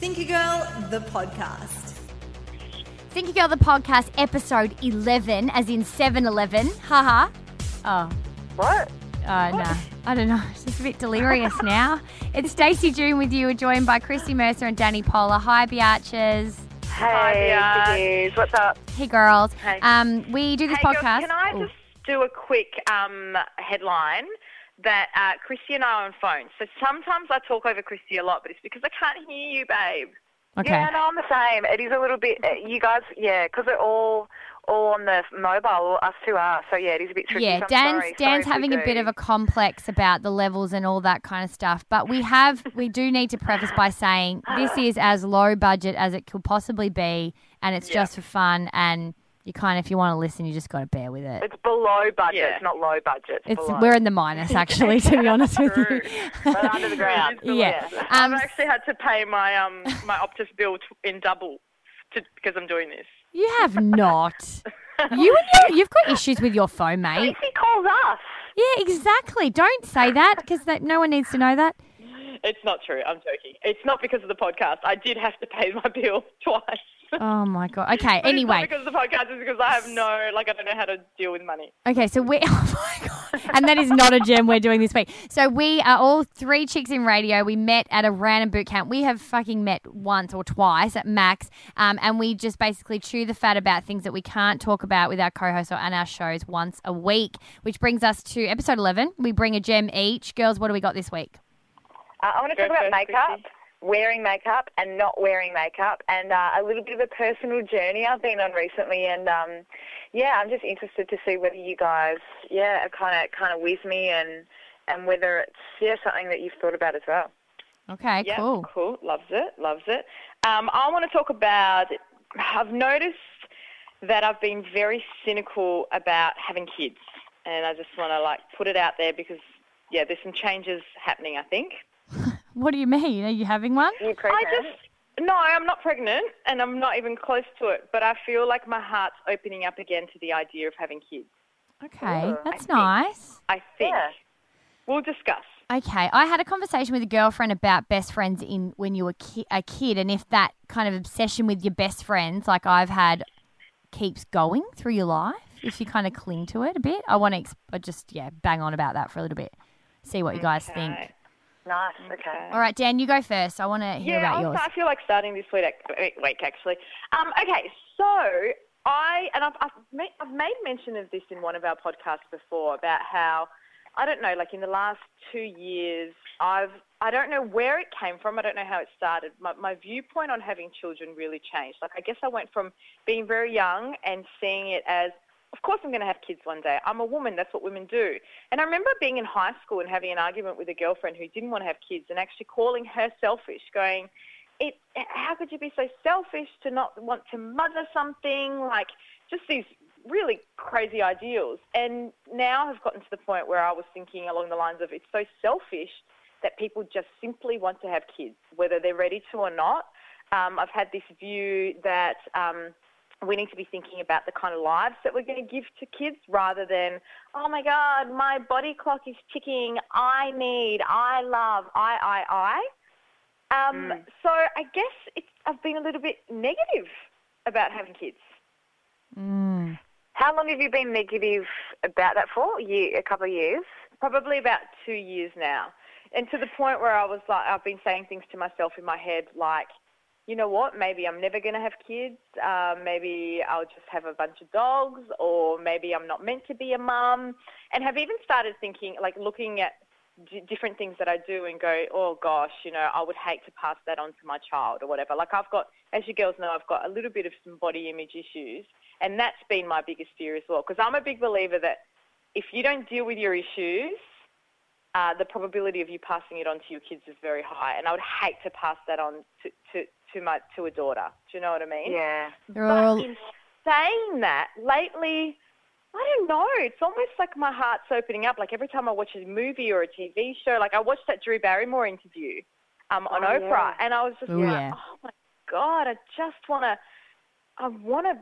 Thinky Girl, the podcast. Thinky Girl, the podcast, episode 11, as in 7 Eleven. Haha. Oh. What? Oh, no. I don't know. It's just a bit delirious now. It's Stacey June with you. We're joined by Chrissy Mercer and Danny Polar. Hi, Biatches. Hey, Biatch. Biggies. What's up? Hey, girls. Hey. Um, we do this Hey, girls, podcast. can I just do a quick um, headline that uh, Christy and I are on phone? So sometimes I talk over Christy a lot, but it's because I can't hear you, babe. okay. Yeah, no, I'm the same. It is a little bit. uh, You guys, yeah, because we're all all on the mobile. Us two are. So yeah, it is a bit tricky. Yeah, so Dan's sorry. Sorry Dan's we having a bit of a complex about the levels and all that kind of stuff. But we have we do need to preface by saying this is as low budget as it could possibly be, and it's just for fun. And you kind of, if you want to listen, you just got to bear with it. It's below budget. Yeah. It's not low budget. It's below. we're in the minus actually, to be honest with you. True. We're under the ground. Yeah. I've Um, actually had to pay my um my Optus bill t- in double to, because I'm doing this. You have not. You and your, you've got issues with your phone, mate. He calls us. Yeah, exactly. Don't say that because no one needs to know that. It's not true. I'm joking. It's not because of the podcast. I did have to pay my bill twice. Oh my god. Okay. But Anyway. it's not because of the podcast. is because I have no like I don't know how to deal with money. Okay, so we oh my god, and that is not a gem we're doing this week. So we are all three chicks in radio. We met at a random boot camp. We have fucking met once or twice at max, um, and we just basically chew the fat about things that we can't talk about with our co-hosts or on our shows once a week. Which brings us to episode eleven. We bring a gem each. Girls, what do we got this week? Uh, I want to Go talk about makeup, Chrissy. wearing makeup, and not wearing makeup, and uh, a little bit of a personal journey I've been on recently. And um, yeah, I'm just interested to see whether you guys, yeah, are kind of kind of with me, and and whether it's yeah something that you've thought about as well. Okay, Yeah, cool. cool. Loves it. Loves it. Um, I want to talk about. I've noticed that I've been very cynical about having kids, and I just want to like put it out there because yeah, there's some changes happening. I think. What do you mean? Are you having one? Are you I just no, I'm not pregnant, and I'm not even close to it. But I feel like my heart's opening up again to the idea of having kids. Okay, that's think. nice. I think Yeah. we'll discuss. Okay, I had a conversation with a girlfriend about best friends in when you were ki- a kid, and if that kind of obsession with your best friends, like I've had, keeps going through your life. If you kind of cling to it a bit, I want to ex- just yeah bang on about that for a little bit. See what you guys think. Okay. nice. Okay. All right, Dan, you go first. I want to hear yeah, about I'll yours. start- I feel like starting this week, week actually. Um, okay, so I and I've, I've, made, I've made mention of this in one of our podcasts before about how I don't know, like in the last two years, I've I don't know where it came from. I don't know how it started. My, my viewpoint on having children really changed. Like I guess I went from being very young and seeing it as of course I'm going to have kids one day. I'm a woman. That's what women do. And I remember being in high school and having an argument with a girlfriend who didn't want to have kids and actually calling her selfish, going, it, how could you be so selfish to not want to mother something? Like just these really crazy ideals. And now I've gotten to the point where I was thinking along the lines of it's so selfish that people just simply want to have kids, whether they're ready to or not. Um, I've had this view that um, we need to be thinking about the kind of lives that we're going to give to kids rather than, oh my God, my body clock is ticking. I need, I love, I, I, I. Um, So I guess it's, I've been a little bit negative about having kids. Mm. How long have you been negative about that for? Year, a couple of years. Probably about two years now. And to the point where I was like, I've been saying things to myself in my head like, you know what, maybe I'm never going to have kids. Uh, maybe I'll just have a bunch of dogs, or maybe I'm not meant to be a mum. And have even started thinking, like looking at d- different things that I do and go, oh gosh, you know, I would hate to pass that on to my child or whatever. Like I've got, as you girls know, I've got a little bit of some body image issues. And that's been my biggest fear as well. Because I'm a big believer that if you don't deal with your issues, uh, the probability of you passing it on to your kids is very high, and I would hate to pass that on to to to my to a daughter. Do you know what I mean? Yeah. They're But all in saying that, lately, I don't know. It's almost like my heart's opening up. Like every time I watch a movie or a TV show, like I watched that Drew Barrymore interview um, on Oh, Oprah, yeah. and I was just Oh, like, yeah. oh my god, I just want to, I want to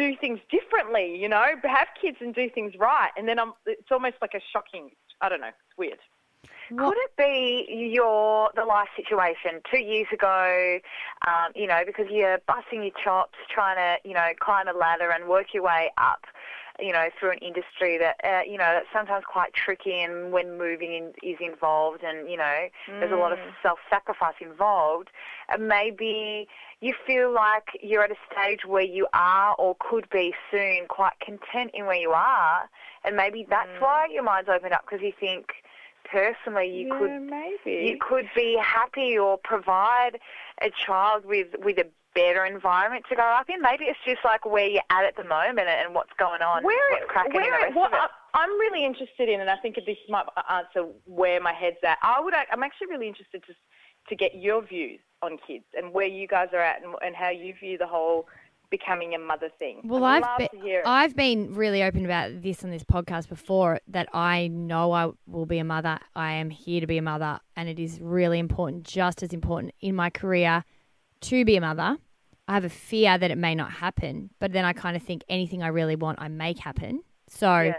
do things differently. You know, have kids and do things right. And then I'm, it's almost like a shocking. I don't know. It's weird. Could it be your the life situation two years ago? Um, you know, because you're busting your chops, trying to you know climb a ladder and work your way up. You know, through an industry that uh, you know that's sometimes quite tricky, and when moving in, is involved, and you know there's a lot of self-sacrifice involved. And maybe you feel like you're at a stage where you are or could be soon quite content in where you are, and maybe that's why your mind's opened up because you think personally you yeah, could maybe. you could be happy or provide a child with with a better environment to grow up in. Maybe it's just like where you're at at the moment and what's going on, Where, what's cracking where, the rest what of it. I'm really interested in, and I think this might answer where my head's at. I would, I'm actually really interested to to get your views on kids and where you guys are at, and, and how you view the whole becoming a mother thing. Well, I'd I've love be- to hear it. I've been really open about this on this podcast before that I know I will be a mother. I am here to be a mother, and it is really important, just as important in my career to be a mother. I have a fear that it may not happen, but then I kind of think anything I really want, I make happen. So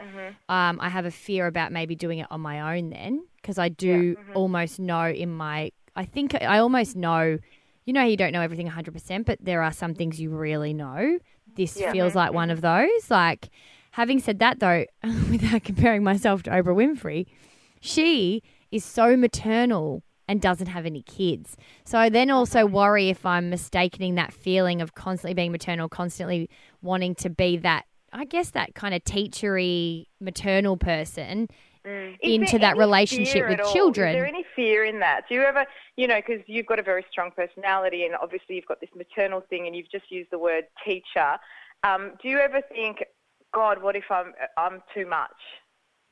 um, I have a fear about maybe doing it on my own then, because I do almost know in my, I think I almost know, you know, you don't know everything 100%, but there are some things you really know. This Yeah. feels like one of those. Like, having said that though, without comparing myself to Oprah Winfrey, she is so maternal and doesn't have any kids. So I then also mm-hmm. worry if I'm mistaking that feeling of constantly being maternal, constantly wanting to be that, I guess, that kind of teachery maternal person Is into there that relationship with children. Is there any fear in that? Do you ever, you know, because you've got a very strong personality, and obviously you've got this maternal thing, and you've just used the word teacher. Um, do you ever think, God, what if I'm I'm too much?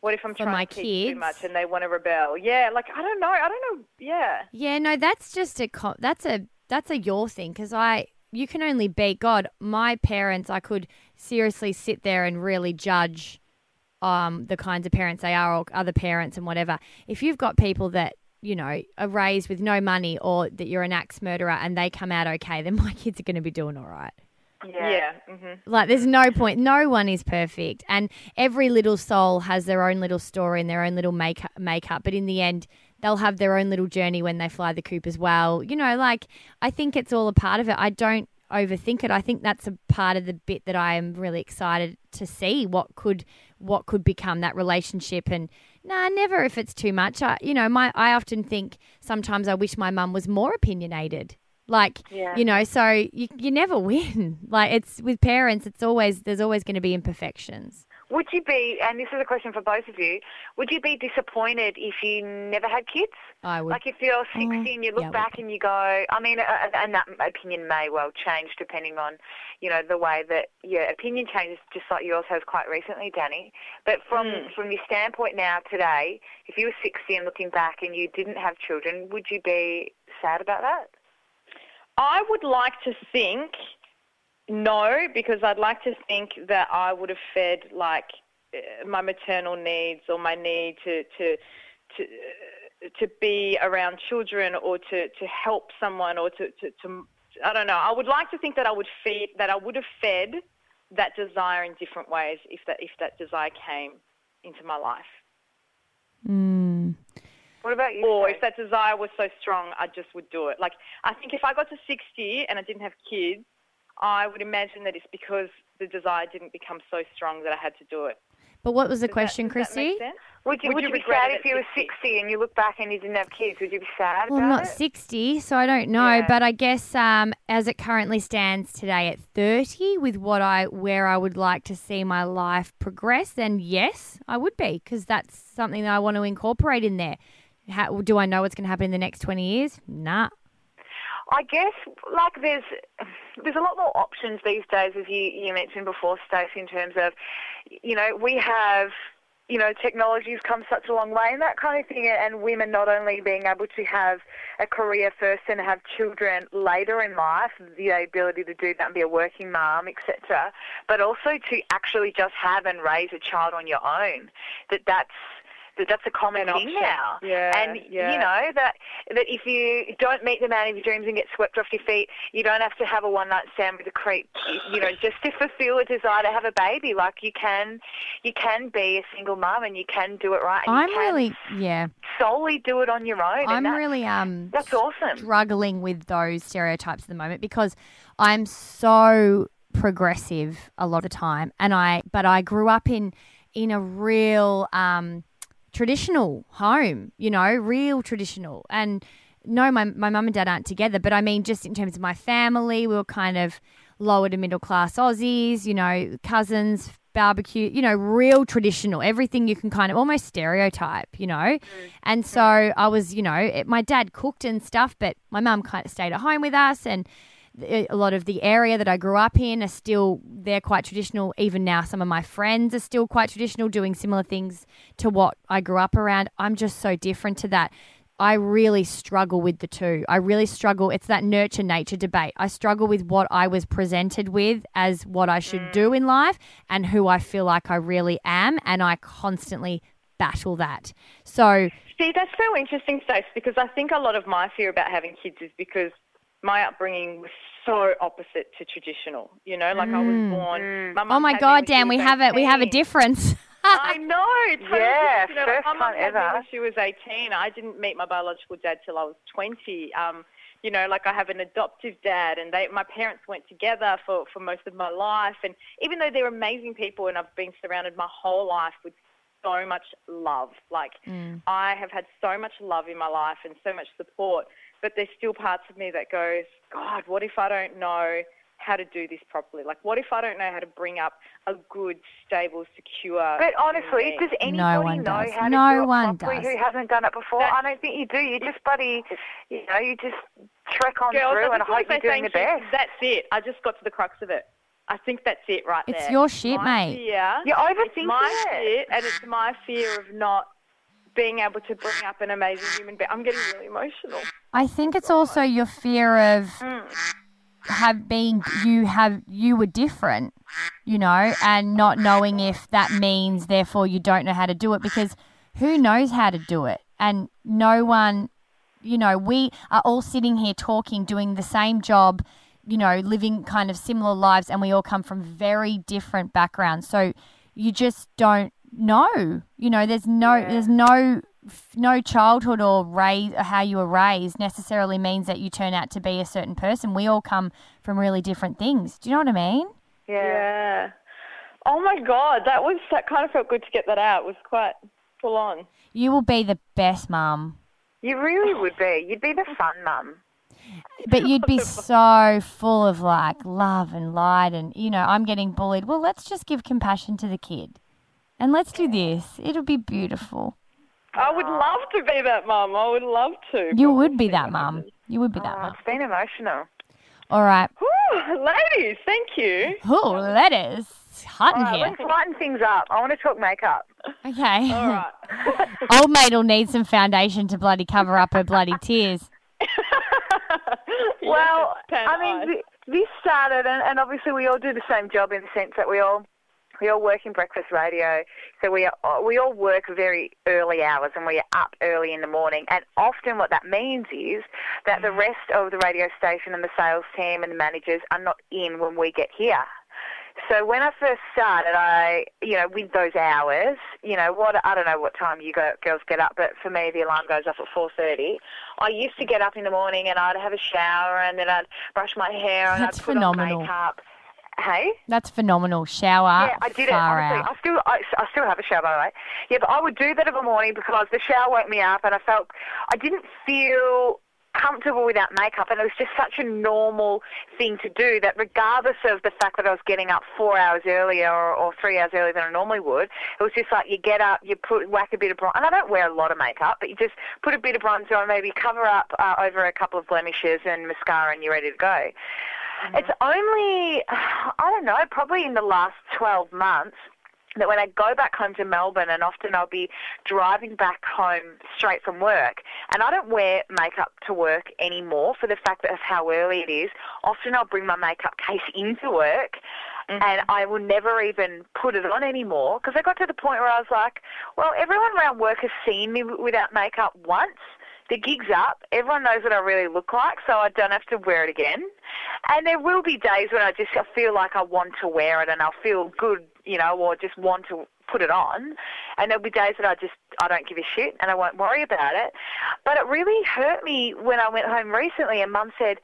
What if I'm For trying my to teach too much and they want to rebel? Yeah, like I don't know. I don't know. Yeah. Yeah, no, that's just a co- that's a that's a your thing because I you can only be God. My parents, I could seriously sit there and really judge um the kinds of parents they are or other parents and whatever. If you've got people that you know are raised with no money or that you're an axe murderer and they come out okay, then my kids are going to be doing all right. Yeah. hmm Like, there's no point. No one is perfect, and every little soul has their own little story and their own little make makeup. But in the end, they'll have their own little journey when they fly the coop as well. You know, like I think it's all a part of it. I don't overthink it. I think that's a part of the bit that I am really excited to see what could what could become that relationship. And nah, never if it's too much. I, you know, my I often think sometimes I wish my mum was more opinionated. Like, Yeah. you know, so you, you never win. Like, it's with parents, it's always, there's always going to be imperfections. Would you be, and this is a question for both of you, would you be disappointed if you never had kids? I would. Like if you're 60 Oh, and you look yeah, back and you go, I mean, and that opinion may well change depending on, you know, the way that your opinion changes, just like yours has quite recently, Danny. But from Hmm. from your standpoint now today, if you were 60 and looking back and you didn't have children, would you be sad about that? I would like to think no, because I'd like to think that I would have fed like uh, my maternal needs or my need to to to uh, to be around children or to to help someone or to to, to I don't know. I would like to think that I would feed that I would have fed that desire in different ways if that if that desire came into my life. Mm. What about you? Or Steve? if that desire was so strong, I just would do it. Like, I think if I got to 60 and I didn't have kids, I would imagine that it's because the desire didn't become so strong that I had to do it. But what was the Does question, does that Christy? would you, would would you you be regret sad it if at you were 60? 60 and you look back and you didn't have kids? Would you be sad Well, I'm not it? 60, so I don't know. Yeah. But I guess um, as it currently stands today at 30, with what I where I would like to see my life progress, then yes, I would be because that's something that I want to incorporate in there. How, do I know what's going to happen in the next 20 years? Nah. I guess like there's there's a lot more options these days, as you, you mentioned before, Stacey, in terms of you know we have you know, technology's come such a long way and that kind of thing, and women not only being able to have a career first and have children later in life, the ability to do that and be a working mom, etc., but also to actually just have and raise a child on your own. That that's that that's a common An thing option. now. Yeah, and yeah. you know that that if you don't meet the man of your dreams and get swept off your feet, you don't have to have a one night stand with a creep. You, know, just to fulfill a desire to have a baby, like you can, you can be a single mum and you can do it right. And I'm you can really, yeah, solely do it on your own. I'm really um that's awesome. struggling with those stereotypes at the moment because I'm so progressive a lot of the time and I but I grew up in in a real um traditional home, you know, real traditional. And no, my my mum and dad aren't together, but I mean just in terms of my family, we were kind of lower to middle class Aussies, you know, cousins, barbecue, you know, real traditional, everything you can kind of almost stereotype, you know. Mm. And so mm. I was, you know, it, my dad cooked and stuff, but my mum kind of stayed at home with us and a lot of the area that I grew up in are still they're quite traditional even now some of my friends are still quite traditional doing similar things to what I grew up around I'm just so different to that I really struggle with the two. I really struggle. It's that nurture nature debate. I struggle with what I was presented with as what I should do in life and who I feel like I really am. And I constantly battle that. So, See, that's so interesting, Stacey, because I think a lot of my fear about having kids is because my upbringing was so opposite to traditional. You know, like I was born. My oh my God, Dan, was we have it. We have a difference. I know. Totally Yeah, different. You know, like, first my mum time had me ever. when she was 18. I didn't meet my biological dad till I was 20. Um, you know, like I have an adoptive dad, and they, my parents went together for, for most of my life. And even though they're amazing people, and I've been surrounded my whole life with so much love, like mm. I have had so much love in my life and so much support, but there's still parts of me that goes, God, what if I don't know how to do this properly? Like, what if I don't know how to bring up a good, stable, secure? But honestly, human does being? anybody one know does. how to No do it one properly does. who hasn't done it before? That's- I don't think you do. You just bloody, you know, you just trek on Girls, through and hope you're doing the thank you. best. That's it. I just got to the crux of it. I think that's it right It's there. your shit, my mate. Fear, You're it's overthinking my it. fear, and it's my fear of not being able to bring up an amazing human being. I'm getting really emotional. I think it's oh also your fear of mm. have being you have you were different, you know, and not knowing if that means therefore you don't know how to do it because who knows how to do it and no one you know, we are all sitting here talking, doing the same job, you know, living kind of similar lives, and we all come from very different backgrounds. So you just don't know. You know, there's no, there's no, no childhood or raise how you were raised necessarily means that you turn out to be a certain person. We all come from really different things. Do you know what I mean? Yeah. Oh my God, that was that kind of felt good to get that out. It was quite full on. You will be the best mum. You really would be. You'd be the fun mum. But you'd be so full of like love and light, and you know, I'm getting bullied. Well, let's just give compassion to the kid, and let's do this. It'll be beautiful. I would love to be that mum. I would love to. You would be that mum. You would be that Oh, mum. it's been emotional. All right. Whew, ladies, thank you. Oh, letters. Hot in right, here. let's lighten things up. I want to talk makeup. Okay. All right. Old mate will need some foundation to bloody cover up her bloody tears. Well, I mean, th- this started, and, and obviously we all do the same job in the sense that we all we all work in breakfast radio. So we are, uh, we all work very early hours, and we are up early in the morning. And often, what that means is that the rest of the radio station and the sales team and the managers are not in when we get here. So when I first started, I, you know, with those hours, you know, what I don't know what time you go, girls get up, but for me the alarm goes off at four thirty. I used to get up in the morning and I'd have a shower and then I'd brush my hair and That's I'd put phenomenal. on makeup. Hey, That's phenomenal. Shower. yeah, I did it. Honestly, out. I still, I, I still have a shower by the way. Yeah, but I would do that every morning because the shower woke me up and I felt I didn't feel comfortable without makeup and it was just such a normal thing to do that regardless of the fact that I was getting up four hours earlier or, or three hours earlier than I normally would, it was just like you get up, you put whack a bit of bronzer, and I don't wear a lot of makeup, but you just put a bit of bronzer on, maybe cover up uh, over a couple of blemishes and mascara and you're ready to go. It's only, I don't know, probably in the last 12 months that when I go back home to Melbourne, and often I'll be driving back home straight from work, and I don't wear makeup to work anymore for the fact that of how early it is. Often I'll bring my makeup case into work, mm-hmm. and I will never even put it on anymore because I got to the point where I was like, well, everyone around work has seen me without makeup once. The gig's up. Everyone knows what I really look like, so I don't have to wear it again. And there will be days when I just I feel like I want to wear it and I'll feel good, you know, or just want to put it on. And there'll be days that I just I don't give a shit and I won't worry about it. But it really hurt me when I went home recently and Mum said,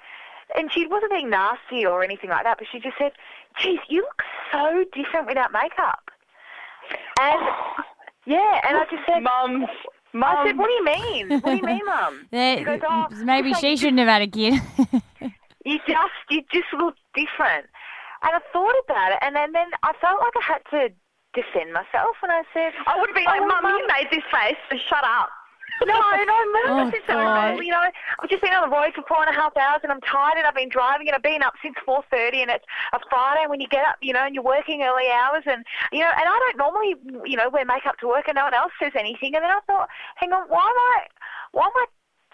and she wasn't being nasty or anything like that, but she just said, "Geez, you look so different without makeup." And yeah, and I just said, Mums, I said, "What do you mean? What do you mean, Mum?" She goes, "Oh, maybe it's like she shouldn't have had a kid. you just you just look different. And I thought about it, and then, then I felt like I had to defend myself, and I said, I would be oh, like, "Oh, Mum, you made this face, so shut up. No, no, no. Oh, it's so. You know, I've just been on the road for four and a half hours, and I'm tired, and I've been driving, and I've been up since four thirty, and it's a Friday. And when you get up, you know, and you're working early hours, and you know, and I don't normally, you know, wear makeup to work, and no one else says anything. And then I thought, hang on, why am I, why am I,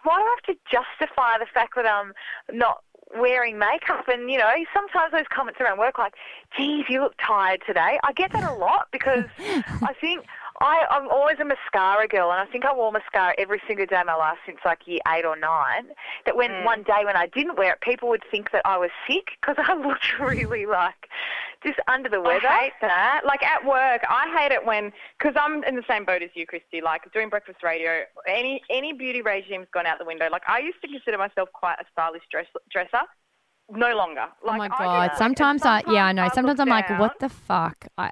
why do I have to justify the fact that I'm not wearing makeup and you know sometimes those comments around work like geez you look tired today. I get that a lot because i think I, I'm always a mascara girl, and I think I wore mascara every single day of my life since like year eight or nine. That when mm. one day when I didn't wear it, people would think that I was sick because I looked really like just under the weather. I hate that. Like at work, I hate it when because I'm in the same boat as you, Christy. Like doing breakfast radio, any any beauty regime's gone out the window. Like I used to consider myself quite a stylish dress, dresser. No longer. Oh like, oh my god! just- Sometimes I, yeah, I know. look Sometimes I'm like, what the fuck? I,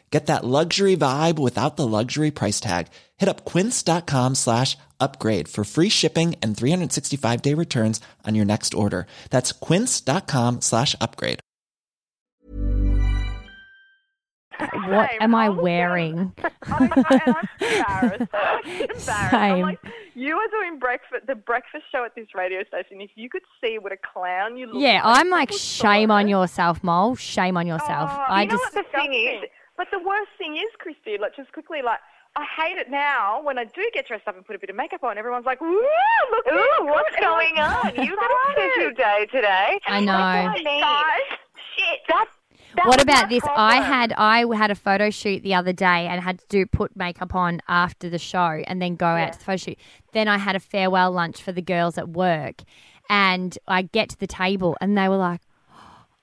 Get that luxury vibe without the luxury price tag. Hit up quince.com slash upgrade for free shipping and 365 day returns on your next order. That's quince.com slash upgrade. what Same. am I wearing? I'm, I'm embarrassed. I'm embarrassed. I'm like, you are doing breakfast, the breakfast show at this radio station. If you could see what a clown you look Yeah, like, I'm like, shame on yourself, Mole. Shame on yourself. Oh, I you know just, what the thing is? But the worst thing is, Christy, like just quickly, like I hate it now when I do get dressed up and put a bit of makeup on. Everyone's like, "Ooh, look, Ooh, good." what's And going on? You've got a scheduled day today. I know. That's what I. Guys, Shit, that. that what about my this? I had I had a photo shoot the other day and had to do put makeup on after the show and then go out to the photo shoot. Then I had a farewell lunch for the girls at work, and I get to the table and they were like,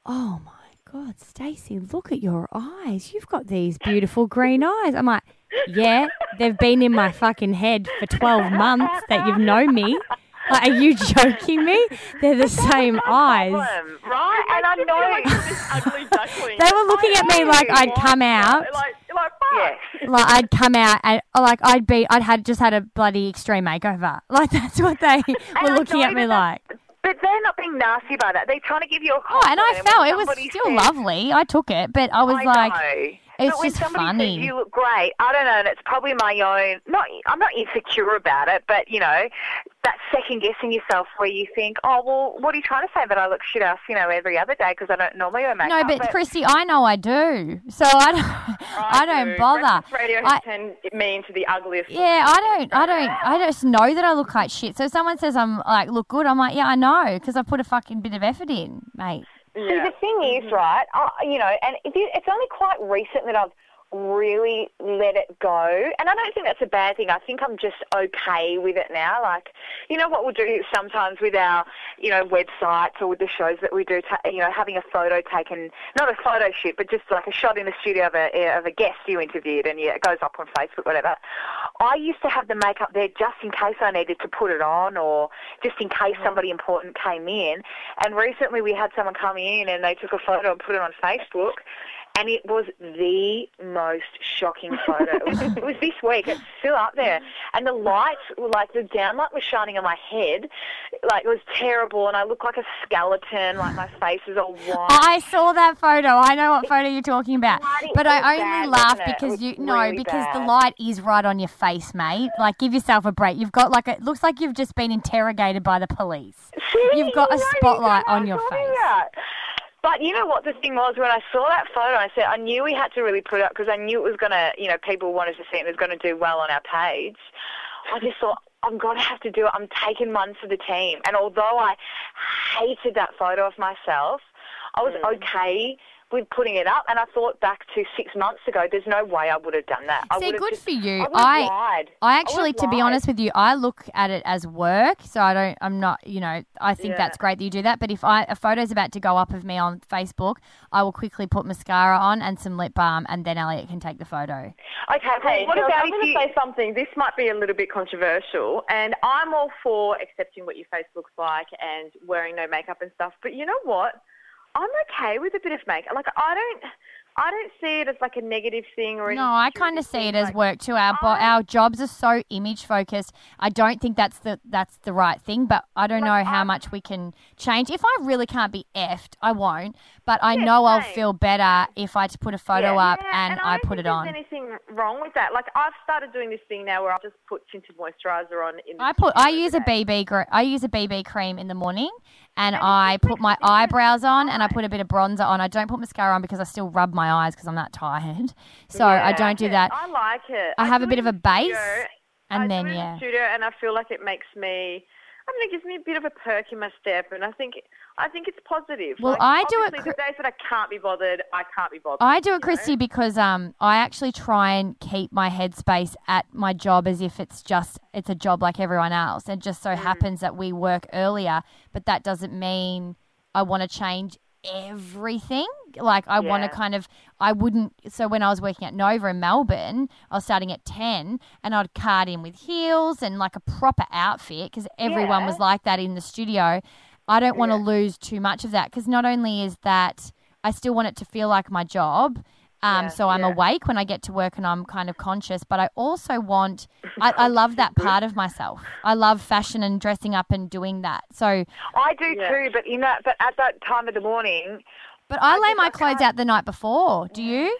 "Oh my god, Stacey, look at your eyes! You've got these beautiful green eyes." I'm like, "Yeah, they've been in my fucking head for twelve months that you've known me." Like, are you joking me? They're the same eyes. Problem, right? And I know. this ugly duckling. They were looking at me like I'd come out. Like, like, fuck. Like I'd come out and oh, like I'd be I'd had just had a bloody extreme makeover. Like that's what they were looking at me that like. But they're not being nasty about that. They're trying to give you a Oh, and I felt it was still lovely. I took it, but I was I like, know. It's but when just somebody funny. Says you look great. I don't know, and it's probably my own. Not, I'm not insecure about it, but you know, that second guessing yourself where you think, oh well, what are you trying to say that I look shit ass, you know, every other day because I don't normally wear makeup. no, but Christy, I know I do, so I don't. I, don't do. bother. Breakfast radio has I- turned me into the ugliest. Yeah, I don't, I don't, I just know that I look like shit. So if someone says I'm like look good, I'm like, yeah, I know because I put a fucking bit of effort in, mate. See, the thing is, right? Uh, you know, and if you, it's only quite recent that I've really let it go. And I don't think that's a bad thing. I think I'm just okay with it now. Like, you know what we'll do sometimes with our, you know, websites or with the shows that we do, ta- you know, having a photo taken, not a photo shoot, but just like a shot in the studio of a, of a guest you interviewed and yeah, it goes up on Facebook, whatever. I used to have the makeup there just in case I needed to put it on or just in case mm. somebody important came in. And recently we had someone come in and they took a photo and put it on Facebook. And it was the most shocking photo. it, was, it was this week. It's still up there. And the lights, were like the downlight was shining on my head. Like it was terrible. And I looked like a skeleton. Like my face was all white. I saw that photo. I know what photo you're talking about. But I only bad, laugh wasn't it? It because you no, really because the light is right on your face, mate. Like give yourself a break. You've got like a, it looks like you've just been interrogated by the police. You've got a spotlight on your what I'm talking face. about. But you know what the thing was when I saw that photo, I said I knew we had to really put it up because I knew it was gonna, you know, people wanted to see it. and It was going to do well on our page. I just thought I'm gonna have to do it. I'm taking one for the team. And although I hated that photo of myself, I was Mm. okay with putting it up. And I thought back to six months ago, there's no way I would have done that. I See, would have good just, for you. I, I- lied. I actually, would've to be honest with you, I look at it as work. So I don't. I'm not. You know, I think Yeah. that's great that you do that. But if I a photo's about to go up of me on Facebook, I will quickly put mascara on and some lip balm, and then Elliot can take the photo. Okay, Hey, what about I'm going to you? say something. This might be a little bit controversial, and I'm all for accepting what your face looks like and wearing no makeup and stuff. But you know what? I'm okay with a bit of makeup. Like I don't, I don't see it as like a negative thing or. No, I kind of see it as like- work too. Our I- our jobs are so image focused. I don't think that's the that's the right thing. But I don't know how much we can change. If I really can't be effed, I won't. But I Yeah, know I'll feel better if I just put a photo Yeah, up yeah, and, I, I don't put it on. There's anything wrong with that? Like I've started doing this thing now where I'll just put tinted moisturizer on. In the I put I use a. BB gr- I use a BB cream in the morning and I put my eyebrows on and I put a bit of bronzer on. I don't put mascara on because I still rub my eyes because I'm that tired. So I don't do yeah, that. I like it. I have a bit of a studio, base I and do then in the yeah. studio, and I feel like it makes me. I mean, it gives me a bit of a perk in my step, and I think I think it's positive. Well, Like, I do it the days that I can't be bothered, I can't be bothered. I do it, know? Christy, because um, I actually try and keep my headspace at my job as if it's just it's a job like everyone else. It just so Mm. happens that we work earlier, but that doesn't mean I want to change everything. Like I want to kind of I wouldn't. So when I was working at Nova in Melbourne, I was starting at ten, and I'd card in with heels and like a proper outfit because everyone was like that in the studio. I don't want to lose too much of that because not only is that I still want it to feel like my job. Um, Yeah, so I'm yeah. awake when I get to work and I'm kind of conscious, but I also want, I, I love that part of myself. I love fashion and dressing up and doing that. So, I do Yeah. too, but in that, but at that time of the morning, but I lay my I clothes can't- out the night before. Do you?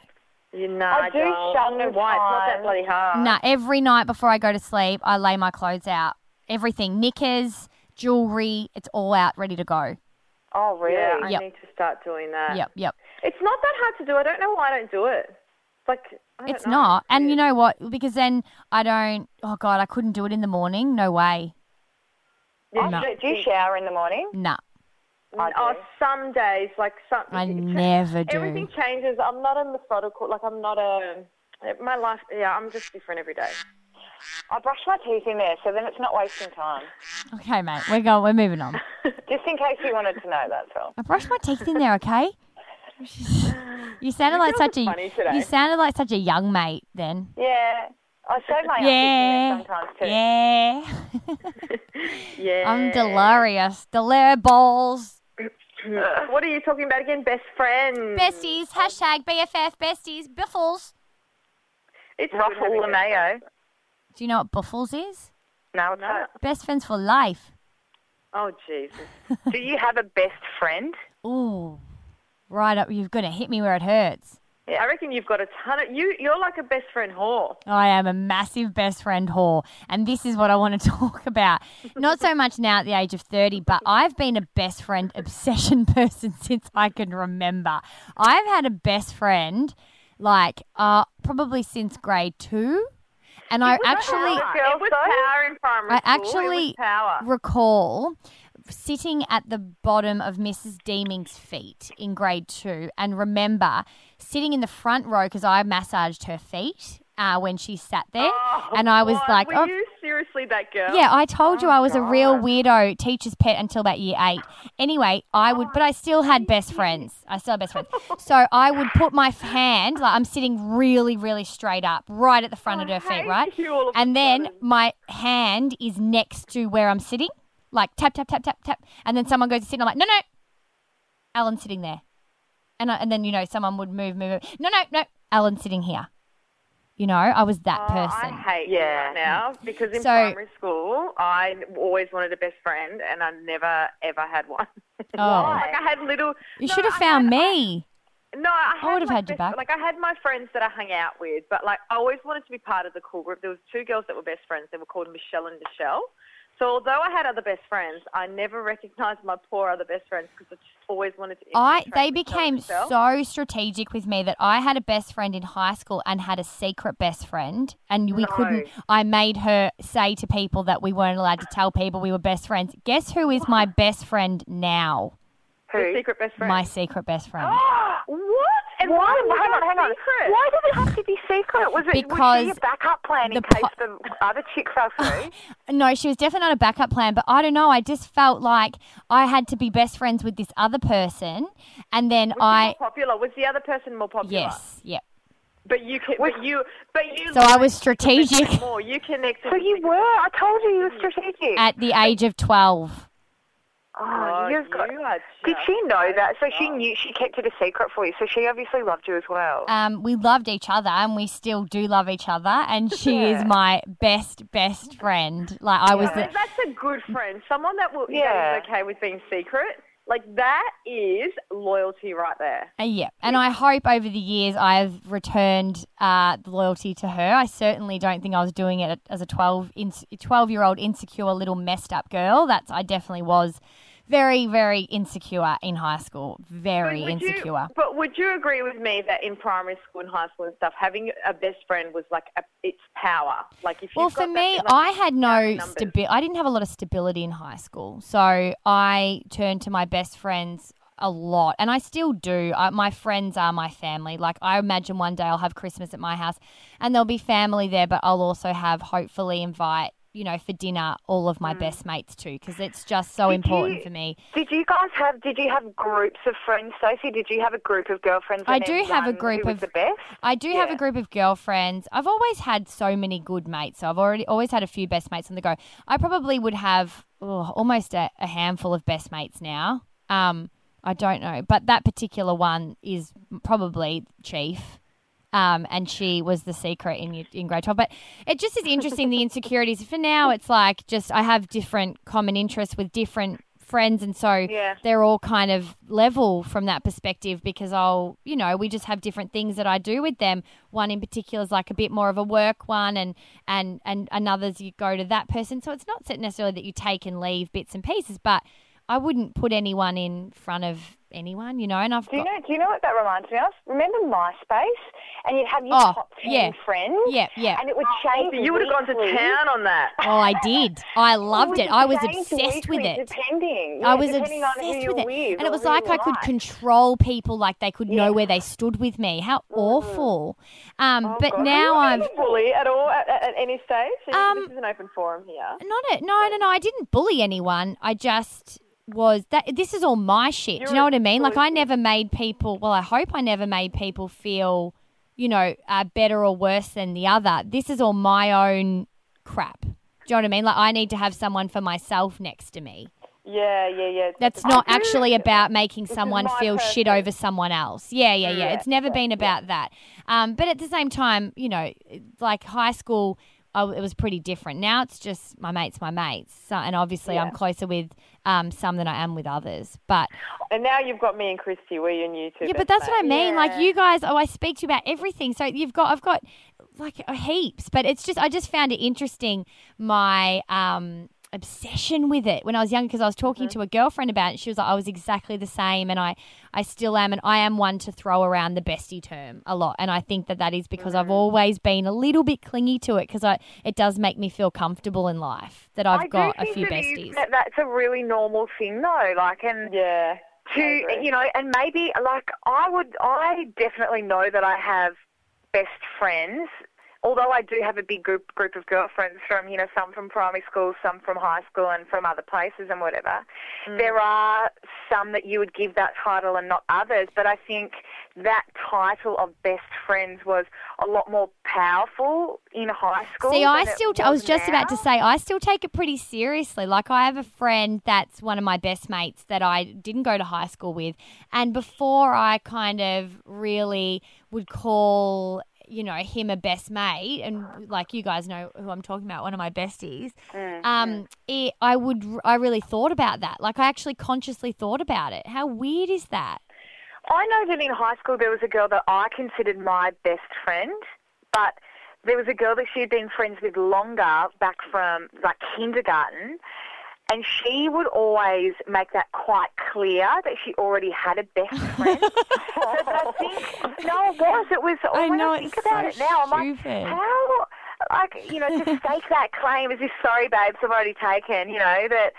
You know, I do don't. I don't know why. It's not that bloody hard. Nah, every night before I go to sleep, I lay my clothes out. Everything, knickers, jewelry, it's all out, ready to go. oh really? Yeah, I Yep. need to start doing that. Yep, yep. It's not that hard to do. I don't know why I don't do it. It's like It's know. not. And you know what? Because then I don't, oh God, I couldn't do it in the morning. No way. Oh, No. do, do you shower in the morning? Nah, I Oh, some days, like some. I never do. Everything changes. I'm not a methodical. Like I'm not a. My life. Yeah, I'm just different every day. I brush my teeth in there, so then it's not wasting time. Okay, mate, we're going, we're moving on. Just in case you wanted to know, that's all. I brush my teeth in there, okay? You sounded like such a funny today. you sounded like such a young mate then. Yeah, I shave my Yeah, armpits in there sometimes too. yeah. Yeah. I'm delirious, delirious balls. Hmm. What are you talking about again? Best friends. Besties, hashtag BFF besties, biffles. It's good Ruffle the mayo. Do you know what biffles is? No, No. Best friends for life. Oh Jesus. Do you have a best friend? Ooh, right up. You're gonna hit me where it hurts. I reckon you've got a ton of you. You're like a best friend whore. I am a massive best friend whore, and this is what I want to talk about. Not so much now at the age of 30, but I've been a best friend obsession person since I can remember. I've had a best friend like uh, probably since grade two, and I actually Power. it was power in primary I school. It actually power. recall sitting at the bottom of Mrs. Deeming's feet in grade two and remember sitting in the front row because I massaged her feet uh, when she sat there. and I was like, were oh, you seriously that girl? yeah, I told you Oh, I was a real weirdo teacher's pet until about year eight. Anyway, I would, but I still had best friends. I still had best friends. So I would put my hand, like I'm sitting really, really straight up, right at the front of her feet, right? you And then sudden. my hand is next to where I'm sitting, like tap, tap, tap, tap, tap. And then someone goes to sit, and I'm like, no, no, Alan's sitting there. And, I, and then, you know, someone would move, move, move. No, no, no, Alan's sitting here. You know, I was that Oh, person. I hate you Yeah. right now because in So- primary school I always wanted a best friend and I never ever had one. Oh. like I had little. you no, should have I found had- me. No, I, I would have had your best- back. Like I had my friends that I hung out with, but like I always wanted to be part of the cool group. There was two girls that were best friends. They were called Michelle and Michelle. So although I had other best friends, I never recognised my poor other best friends because I just always wanted to. I they became so strategic with me that I had a best friend in high school and had a secret best friend and we No. couldn't I made her say to people that we weren't allowed to tell people we were best friends. Guess who is my best friend now? Your secret best friend. My secret best friend. what? And Why? why was Hang it on, hang on. secret? Why does it have to be secret? Was it was Because she a backup plan in the case po- the other chick fell through? No, she was definitely not a backup plan, but I don't know. I just felt like I had to be best friends with this other person and then Was I more popular? Was the other person more popular? Yes, yep. But you can, but you, but you. So I was liked the best strategic. More, you connected. so you were. I told you you were strategic. At the age of 12. Oh, Oh, you've got. you are Did she know that? So she knew she kept it a secret for you. So she obviously loved you as well. um, we loved each other and we still do love each other and she is my best best friend like i was So the, that's a good friend. Someone that will Yeah. that is okay with being secret. Like that is loyalty right there. uh, yeah and i hope over the years i've returned uh, the loyalty to her i certainly don't think i was doing it as a 12 in, 12 year old insecure little messed up girl that's i definitely was very very insecure in high school very you- insecure but would you agree with me that in primary school and high school and stuff, having a best friend was like a, its power? Like if Well, for me, like, I had no stability. I didn't have a lot of stability in high school, so I turned to my best friends a lot, and I still do. I, my friends are my family. Like I imagine one day I'll have Christmas at my house, and there'll be family there, but I'll also have hopefully invite you know for dinner all of my best mates too, because it's just so Did important you- for me. Did you guys have? Did you have groups of friends, Sophie? Did you have a group of girlfriends? I do have a group of- the best. I do have a group of girlfriends. I've always had so many good mates. So I've already always had a few best mates on the go. I probably would have oh, almost a, a handful of best mates now. Um, I don't know, but that particular one is probably Chief. Um, and she was the secret in in grade twelve. But it just is interesting the insecurities. For now, it's like just I have different common interests with different friends, and so Yeah. they're all kind of level from that perspective because I'll, you know, we just have different things that I do with them. One in particular is like a bit more of a work one, and and and another's you go to that person. So it's not necessarily that you take and leave bits and pieces, but I wouldn't put anyone in front of anyone, you know. And I've Do you got know? Do you know what that reminds me of? Remember MySpace? And you'd have your Oh, top ten yeah. friends. Yeah, yeah. And it would change. You would have gone to town on that. oh, I did. I loved would it. I was obsessed with it. Depending. I was depending on who obsessed you're with it. with And it was like you I could control people, like they could know where they stood with me. How awful. Um, Oh, but God. now Were you I've. ever bully at all at, at, at any stage? Um, this is an open forum here. Not a, no, no, no. I didn't bully anyone. I just was that. This is all my shit. Do you know what I mean? Like I never made people. Well, I hope I never made people feel, you know, uh, better or worse than the other. This is all my own crap. Do you know what I mean? Like I need to have someone for myself next to me. Yeah, yeah, yeah. That's I not do- actually about making is someone feel shit over someone else. Yeah, yeah, yeah. Yeah, It's never been about that. Um, but at the same time, you know, like high school, I, it was pretty different. Now it's just my mates, my mates. So, and obviously, I'm closer with um, some than I am with others. But And now you've got me and Christy. We're your new two. yeah, but that's what I mean. Like you guys, oh, I speak to you about everything. So you've got, I've got like uh, heaps, but it's just, I just found it interesting. My, um, obsession with it when I was younger because I was talking mm-hmm. to a girlfriend about it. She was like, I was exactly the same, and I, I still am, and I am one to throw around the bestie term a lot, and I think that that is because I've mm. always been a little bit clingy to it because I it does make me feel comfortable in life that I've I got do a few that is- besties. that- that's a really normal thing, though. Like, and Yeah. to you know, and maybe like I would, I definitely know that I have best friends. Although I do have a big group group of girlfriends from you know some from primary school, some from high school, and from other places and whatever. Mm. There are some that you would give that title and not others. But I think that title of best friends was a lot more powerful in high school. See, I than it still, I was just about to say, I still take it pretty seriously. Like, I have a friend that's one of my best mates that I didn't go to high school with. And before I kind of really would call, you know, him a best mate, and like you guys know who I'm talking about, one of my besties, um, it, I would, I really thought about that. Like, I actually consciously thought about it. How weird is that? I know that in high school there was a girl that I considered my best friend, but there was a girl that she had been friends with longer back from like kindergarten. And she would always make that quite clear that she already had a best friend. I think no, it was. It was. I when know, I think it's about so it now, I'm like, how, like, you know, to stake that claim as if, sorry, babes, I've already taken. You know that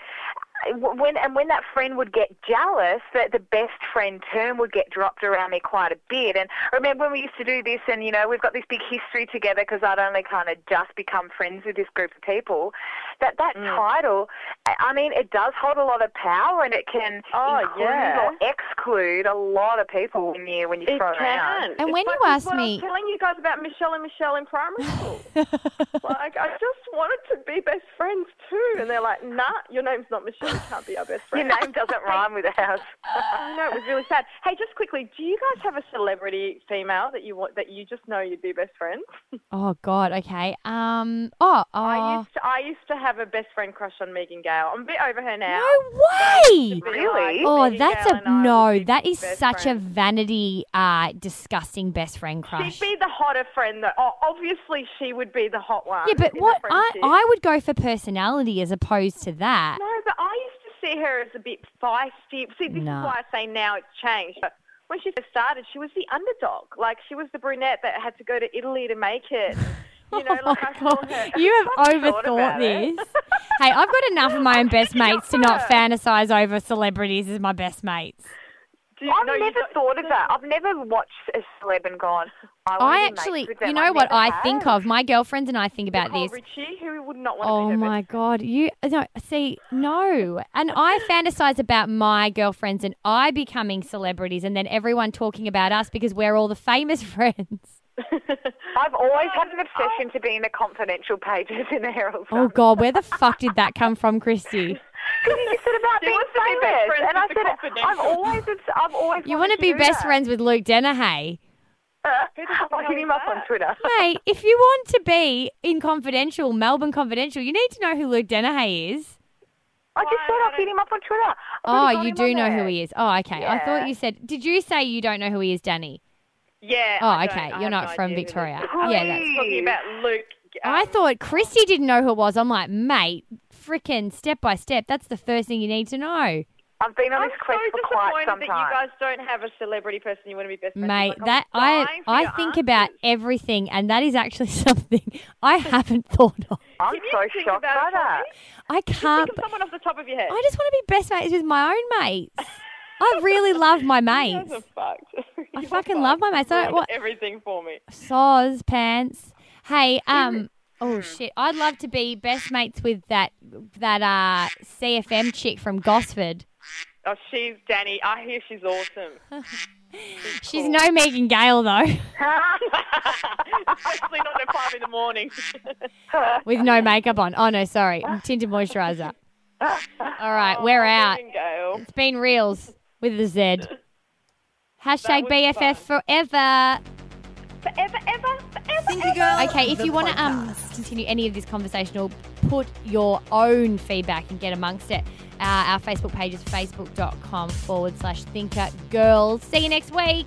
uh, when and when that friend would get jealous, that the best friend term would get dropped around me quite a bit. And I remember when we used to do this, and you know, we've got this big history together because I'd only kind of just become friends with this group of people. That that Mm. title, I I mean, it does hold a lot of power, and it can Oh, include yeah. or exclude a lot of people when you when you It throw it around. can. And It's when like you ask asked what I me- was telling you guys about Michelle and Michelle in primary school. like, I just wanted to be best friends too, and they're like, "Nah, your name's not Michelle. You can't be our best friend. Your name doesn't rhyme with ours. I know it was really sad. Hey, just quickly, do you guys have a celebrity female that you want that you just know you'd be best friends? Oh, God. Okay. Um, oh, I oh. used to, I used to have a best friend crush on Megan Gale. I'm a bit over her now. No but I used way! Really? like, Oh, Megan that's Gale a and I would no. be That is best such friends. a vanity, uh, disgusting best friend crush. She'd be the hotter friend. though. oh, obviously she would be the hot one. yeah, but in the what I friendship. I would go for personality as opposed to that. No, but I used to see her as a bit feisty. See, this No. is why I say now it's changed. But when she first started, she was the underdog. Like she was the brunette that had to go to Italy to make it. You know, Oh like my I saw God. her. You have overthought this. hey, I've got enough of my own best mates to not fantasize over celebrities as my best mates. You- I've no, never thought of that. I've never watched a celeb and gone. I, I actually, with them. you know I what never I think of? My girlfriends and I think about Nicole this. Richie, who would not want to Oh be my best god, you no see no, and I fantasize about my girlfriends and I becoming celebrities, and then everyone talking about us because we're all the famous friends. I've always had an oh, obsession to be in the confidential pages in the Herald Oh god, where the fuck did that come from, Christy? Because you just said about She being wants to be best friends and I said I've always, I've always. You want want to be best friends with Luke Dennehy. I'll hit him up on Twitter. Mate, if you want to be in confidential, Melbourne confidential, you need to know who Luke Dennehy is. I just Why? said I I'll hit him up on Twitter. I've Oh, you do on know who he is. Oh, okay. I thought you said. Did you say you don't know who he is, Danny? Yeah. Oh, I okay. You're not no from Victoria. this. Yeah, that's- talking about Luke. I um, thought Christy didn't know who it was. I'm like, mate, freaking step by step. That's the first thing you need to know, I've been on I'm this so quest for quite disappointed some that time. you guys don't have a celebrity person you want to be best friends mate. with. Like, that I'm I dying for I your think about everything, and that is actually something I haven't thought of. I'm Can you so think shocked about by that. I can't. of someone off the top of your head. I just want to be best mates with my own mates. I really love my mates. guys are fucked. I fucking fucked. love my mates. I don't want everything for me. saws pants. Hey, um. Oh shit! I'd love to be best mates with that that uh CFM chick from Gosford. Oh, she's Danny. I hear she's awesome. She's no Megan Gale though, Especially not at five in the morning. with no makeup on. Oh no, sorry, tinted moisturizer. All right, we're out. It's been reels with the Z. Hashtag was BFF forever. Forever, ever, forever. Thinker Girl. Okay, if the you want to um continue any of this conversation or put your own feedback and get amongst it, uh, our Facebook page is facebook.com forward slash thinker girls. See you next week.